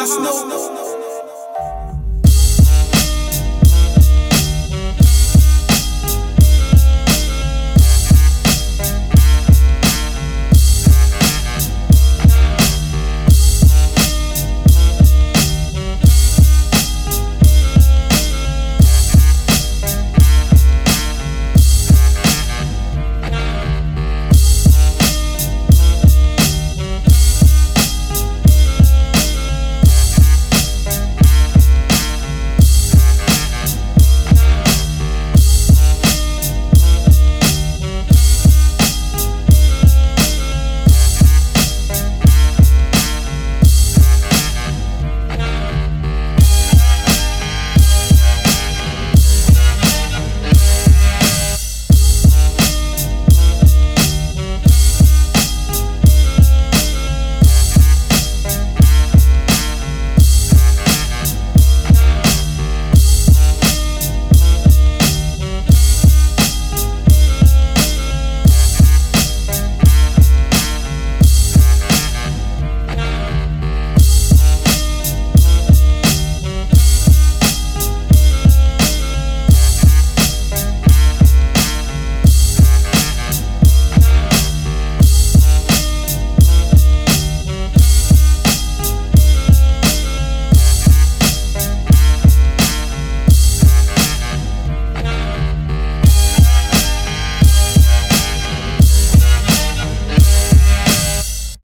I snow.